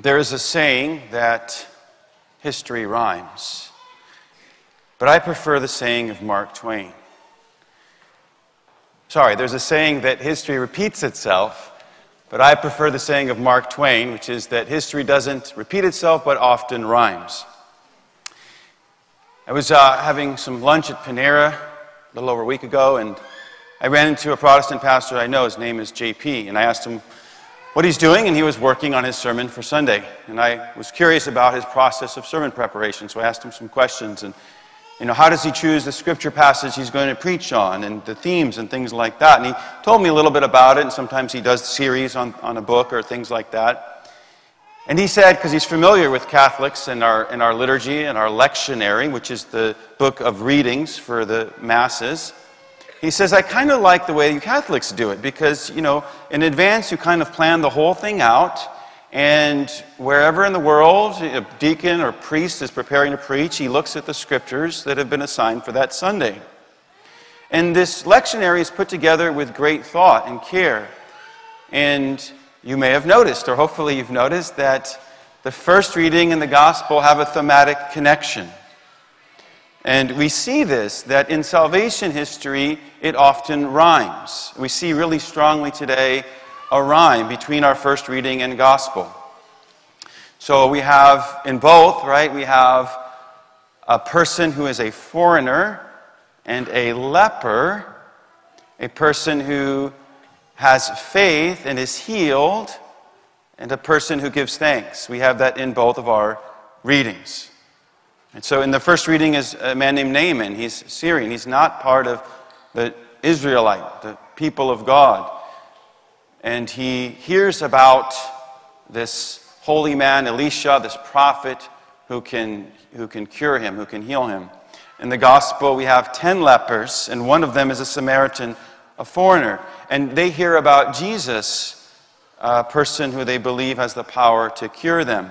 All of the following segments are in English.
There is a saying that history rhymes, but I prefer the saying of Mark Twain. Sorry, there's a saying that history repeats itself, but I prefer the saying of Mark Twain, which is that history doesn't repeat itself but often rhymes. I was uh, having some lunch at Panera a little over a week ago, and I ran into a Protestant pastor I know. His name is JP, and I asked him, what he's doing, and he was working on his sermon for Sunday. And I was curious about his process of sermon preparation, so I asked him some questions. And, you know, how does he choose the scripture passage he's going to preach on, and the themes and things like that? And he told me a little bit about it, and sometimes he does series on, on a book or things like that. And he said, because he's familiar with Catholics and our, and our liturgy and our lectionary, which is the book of readings for the masses, he says, I kind of like the way you Catholics do it because, you know, in advance you kind of plan the whole thing out, and wherever in the world a deacon or priest is preparing to preach, he looks at the scriptures that have been assigned for that Sunday. And this lectionary is put together with great thought and care. And you may have noticed, or hopefully you've noticed, that the first reading and the gospel have a thematic connection. And we see this, that in salvation history, it often rhymes. We see really strongly today a rhyme between our first reading and gospel. So we have in both, right, we have a person who is a foreigner and a leper, a person who has faith and is healed, and a person who gives thanks. We have that in both of our readings. And so in the first reading is a man named Naaman. He's Syrian. He's not part of the Israelite, the people of God. And he hears about this holy man, Elisha, this prophet, who can, who can cure him, who can heal him. In the gospel, we have 10 lepers, and one of them is a Samaritan, a foreigner. And they hear about Jesus, a person who they believe has the power to cure them.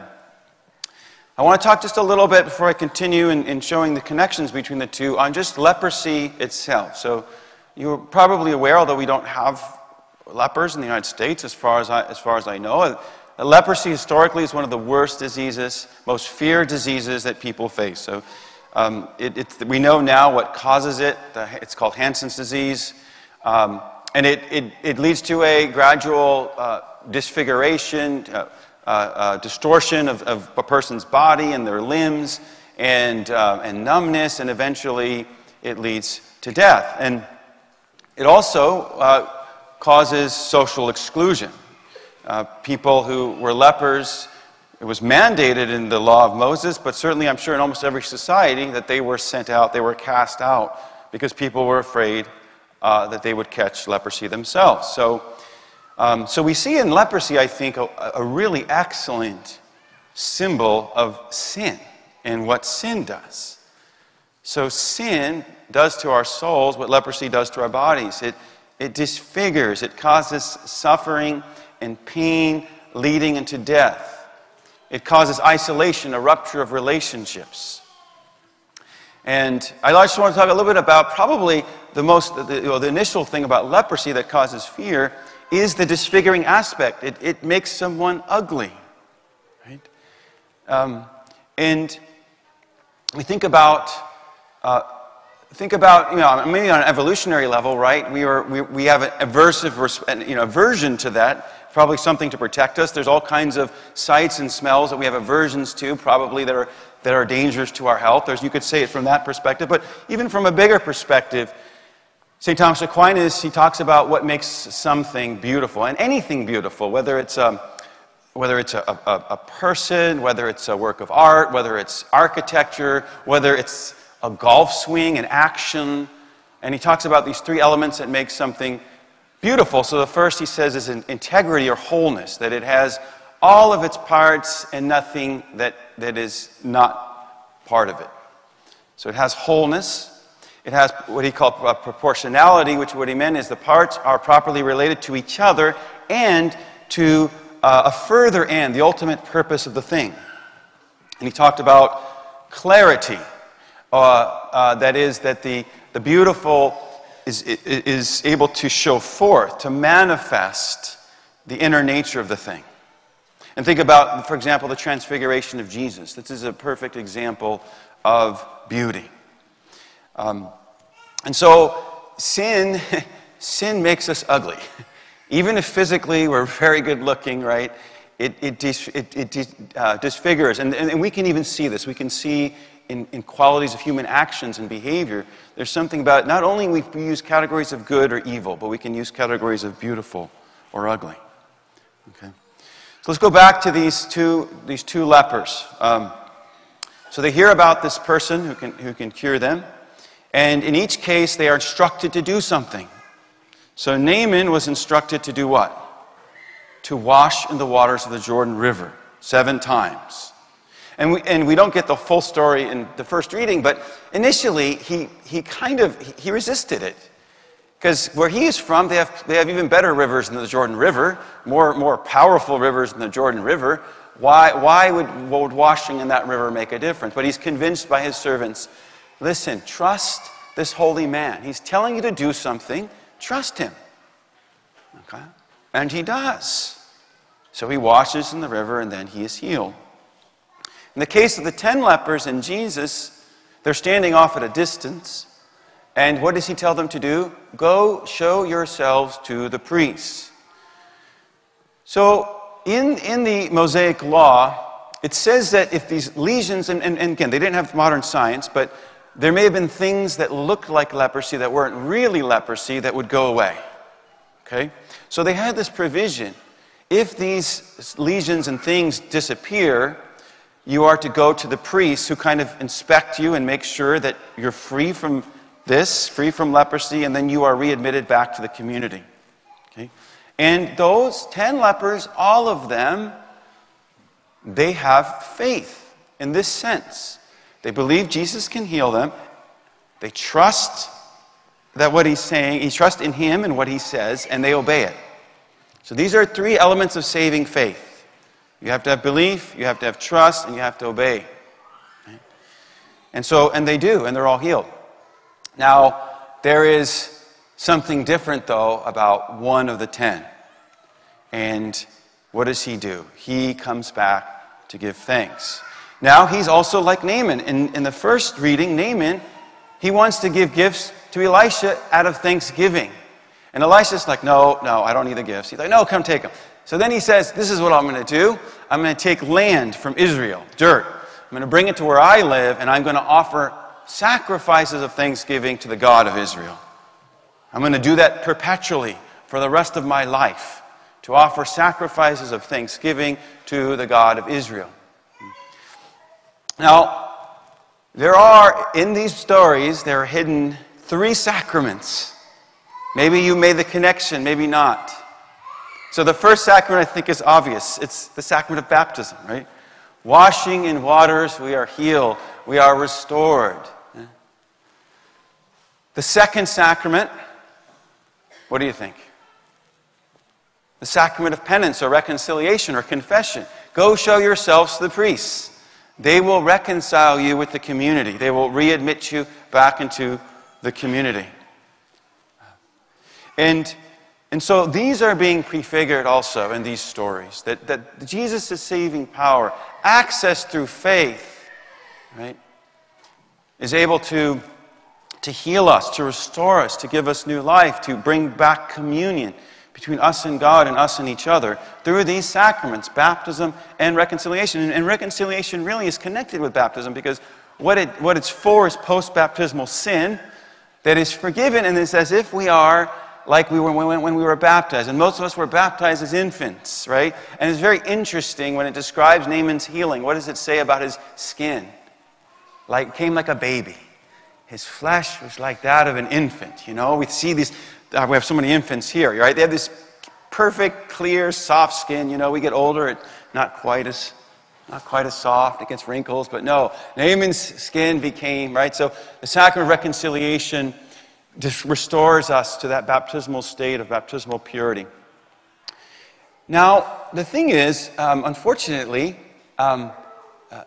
I want to talk just a little bit before I continue in, in, showing the connections between the two on just leprosy itself. So, you're probably aware, although we don't have lepers in the United States as far as I, as far as I know, uh, leprosy historically is one of the worst diseases, most feared diseases that people face. So, um, it, we know now what causes it. It's called Hansen's disease. Um, and it, it, it, leads to a gradual uh, disfiguration. Uh, uh, uh, distortion of, of, a person's body and their limbs and, uh, and numbness, and eventually it leads to death. And it also uh, causes social exclusion. People who were lepers, it was mandated in the law of Moses, but certainly I'm sure in almost every society that they were sent out, they were cast out because people were afraid uh, that they would catch leprosy themselves. So um, so we see in leprosy, I think, a, a really excellent symbol of sin and what sin does. So sin does to our souls what leprosy does to our bodies. It, it disfigures, it causes suffering and pain leading into death. It causes isolation, a rupture of relationships. And I just want to talk a little bit about probably the most, the, you know, the initial thing about leprosy that causes fear is the disfiguring aspect. It, it makes someone ugly, right? Um, and we think about, uh, think about, you know, maybe on an evolutionary level, right? We, are, we, we have an aversive, you know, aversion to that, probably something to protect us. There's all kinds of sights and smells that we have aversions to, probably that are, that are dangerous to our health. There's, you could say it from that perspective, but even from a bigger perspective, St. Thomas Aquinas, he talks about what makes something beautiful, and anything beautiful, whether it's a, whether it's a, a, a, person, whether it's a work of art, whether it's architecture, whether it's a golf swing, an action. And he talks about these three elements that make something beautiful. So the first he says is integrity or wholeness, that it has all of its parts and nothing that, that is not part of it. So it has wholeness, it has what he called proportionality, which what he meant is the parts are properly related to each other and to uh, a further end, the ultimate purpose of the thing. And he talked about clarity. Uh, uh, that is, that the, the beautiful is, is able to show forth, to manifest the inner nature of the thing. And think about, for example, the transfiguration of Jesus. This is a perfect example of beauty. Um, and so, sin, sin makes us ugly. Even if physically we're very good looking, right? It, it, dis, it, it uh, disfigures. And, and, and, we can even see this. We can see in, in qualities of human actions and behavior. There's something about not only we use categories of good or evil, but we can use categories of beautiful or ugly. Okay? So let's go back to these two, these two lepers. Um, so they hear about this person who can, who can cure them. And in each case, they are instructed to do something. So Naaman was instructed to do what? To wash in the waters of the Jordan River seven times. And we, and we don't get the full story in the first reading, but initially he, he kind of he resisted it. Because where he is from, they have, they have even better rivers than the Jordan River, more, more powerful rivers than the Jordan River. Why, why would, would washing in that river make a difference? But he's convinced by his servants listen, trust this holy man. He's telling you to do something, trust him. Okay? And he does. So he washes in the river and then he is healed. In the case of the ten lepers and Jesus, they're standing off at a distance. And what does he tell them to do? Go show yourselves to the priests. So, in, in the Mosaic law, it says that if these lesions, and, and, and, again, they didn't have modern science, but there may have been things that looked like leprosy that weren't really leprosy that would go away. Okay? So they had this provision. If these lesions and things disappear, you are to go to the priests who kind of inspect you and make sure that you're free from this, free from leprosy, and then you are readmitted back to the community. Okay? And those 10 lepers, all of them, they have faith in this sense. They believe Jesus can heal them. They trust that what he's saying, he trusts in him and what he says, and they obey it. So these are three elements of saving faith. You have to have belief, you have to have trust, and you have to obey. And so, and they do, and they're all healed. Now, there is something different, though, about one of the ten. And what does he do? He comes back to give thanks. Now, he's also like Naaman. In, in the first reading, Naaman, he wants to give gifts to Elisha out of thanksgiving. And Elisha's like, no, no, I don't need the gifts. He's like, no, come take them. So then he says, this is what I'm going to do. I'm going to take land from Israel, dirt. I'm going to bring it to where I live, and I'm going to offer sacrifices of thanksgiving to the God of Israel. I'm going to do that perpetually for the rest of my life, to offer sacrifices of thanksgiving to the God of Israel. Now, there are, in these stories, there are hidden three sacraments. Maybe you made the connection, maybe not. So the first sacrament, I think, is obvious. It's the sacrament of baptism, right? Washing in waters, we are healed, we are restored. The second sacrament, what do you think? The sacrament of penance or reconciliation or confession. Go show yourselves to the priests. They will reconcile you with the community, they will readmit you back into the community. And, and so these are being prefigured also in these stories that, that Jesus' saving power, access through faith, right, is able to, to heal us, to restore us, to give us new life, to bring back communion between us and God and us and each other through these sacraments, baptism and reconciliation. And, and reconciliation really is connected with baptism because what, it, what it's for is post baptismal sin that is forgiven, and it's as if we are like we were when, when we were baptized. And most of us were baptized as infants, right? And it's very interesting when it describes Naaman's healing. What does it say about his skin? Like, came like a baby. His flesh was like that of an infant, you know? We see these uh, we have so many infants here, right? They have this perfect, clear, soft skin. You know, we get older, it's not quite as not quite as soft. It gets wrinkles, but no. Naaman's skin became, right? So the sacrament of reconciliation just restores us to that baptismal state of baptismal purity. Now, the thing is, um, unfortunately, um, uh,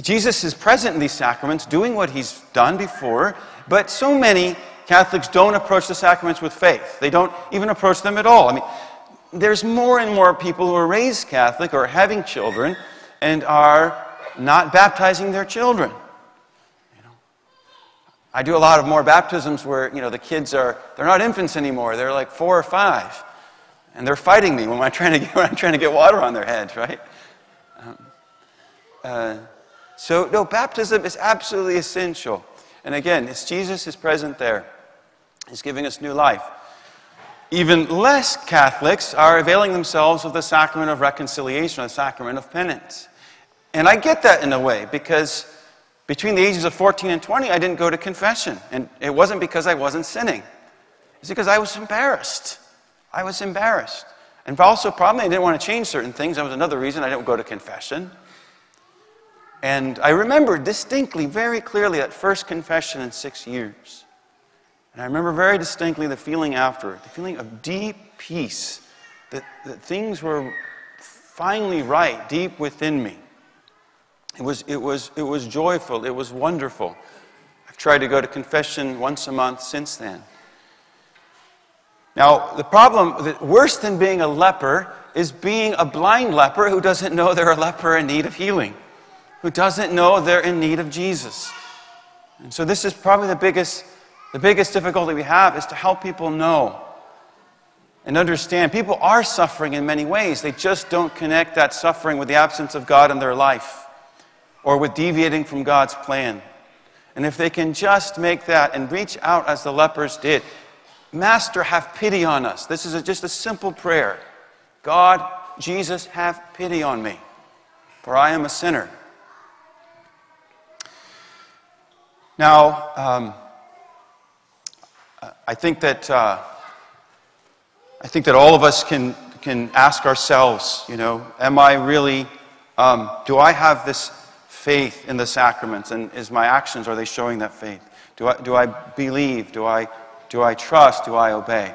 Jesus is present in these sacraments, doing what he's done before, but so many Catholics don't approach the sacraments with faith. They don't even approach them at all. I mean, there's more and more people who are raised Catholic or having children and are not baptizing their children. You know, I do a lot of more baptisms where you know the kids are they're not infants anymore. They're like four or five, and they're fighting me when I'm trying to get, when I'm trying to get water on their heads, right? Um, uh, so no, baptism is absolutely essential. And again, it's Jesus is present there. He's giving us new life. Even less Catholics are availing themselves of the sacrament of reconciliation, the sacrament of penance. And I get that in a way because between the ages of 14 and 20, I didn't go to confession. And it wasn't because I wasn't sinning, it's because I was embarrassed. I was embarrassed. And also, probably, I didn't want to change certain things. That was another reason I didn't go to confession. And I remember distinctly, very clearly, that first confession in six years. And I remember very distinctly the feeling after the feeling of deep peace, that, that things were finally right deep within me. It was, it, was, it was joyful, it was wonderful. I've tried to go to confession once a month since then. Now, the problem, worse than being a leper, is being a blind leper who doesn't know they're a leper in need of healing who doesn't know they're in need of Jesus. And so this is probably the biggest, the biggest difficulty we have is to help people know and understand. People are suffering in many ways. They just don't connect that suffering with the absence of God in their life or with deviating from God's plan. And if they can just make that and reach out as the lepers did, Master, have pity on us. This is a, just a simple prayer. God, Jesus, have pity on me, for I am a sinner. Now, um, I think that uh, I think that all of us can can ask ourselves, you know, am I really? Um, do I have this faith in the sacraments, and is my actions are they showing that faith? Do I do I believe? Do I do I trust? Do I obey?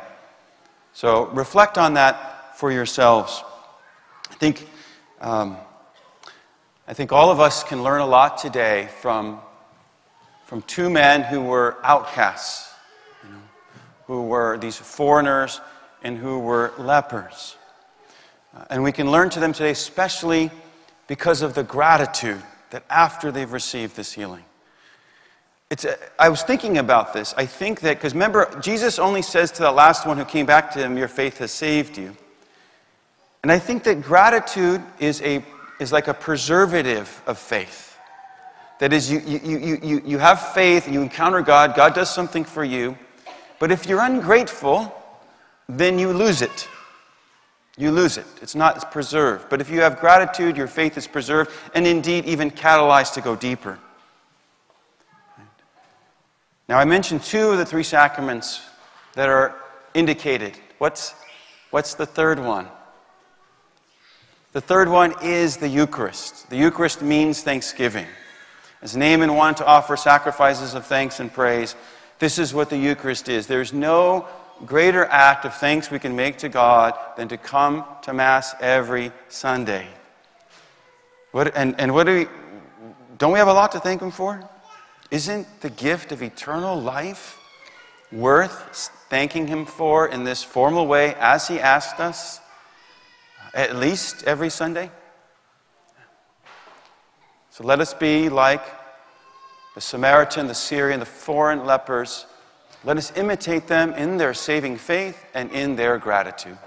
So reflect on that for yourselves. I think. Um, I think all of us can learn a lot today from from two men who were outcasts, who were these foreigners and who were lepers. Uh, and we can learn to them today, especially because of the gratitude that after they've received this healing. It's a, I was thinking about this. I think that, because remember, Jesus only says to the last one who came back to him, Your faith has saved you. And I think that gratitude is, a, is like a preservative of faith. That is, you, you, you, you have faith, you encounter God, God does something for you. But if you're ungrateful, then you lose it. You lose it. It's not preserved. But if you have gratitude, your faith is preserved, and indeed even catalyzed to go deeper. Now, I mentioned two of the three sacraments that are indicated. What's, what's the third one? The third one is the Eucharist. The Eucharist means thanksgiving. As Naaman wanted to offer sacrifices of thanks and praise, this is what the Eucharist is. There's no greater act of thanks we can make to God than to come to Mass every Sunday. What, and, and what do we, don't we have a lot to thank Him for? Isn't the gift of eternal life worth thanking Him for in this formal way as He asked us, at least every Sunday? So let us be like the Samaritan, the Syrian, the foreign lepers. Let us imitate them in their saving faith and in their gratitude.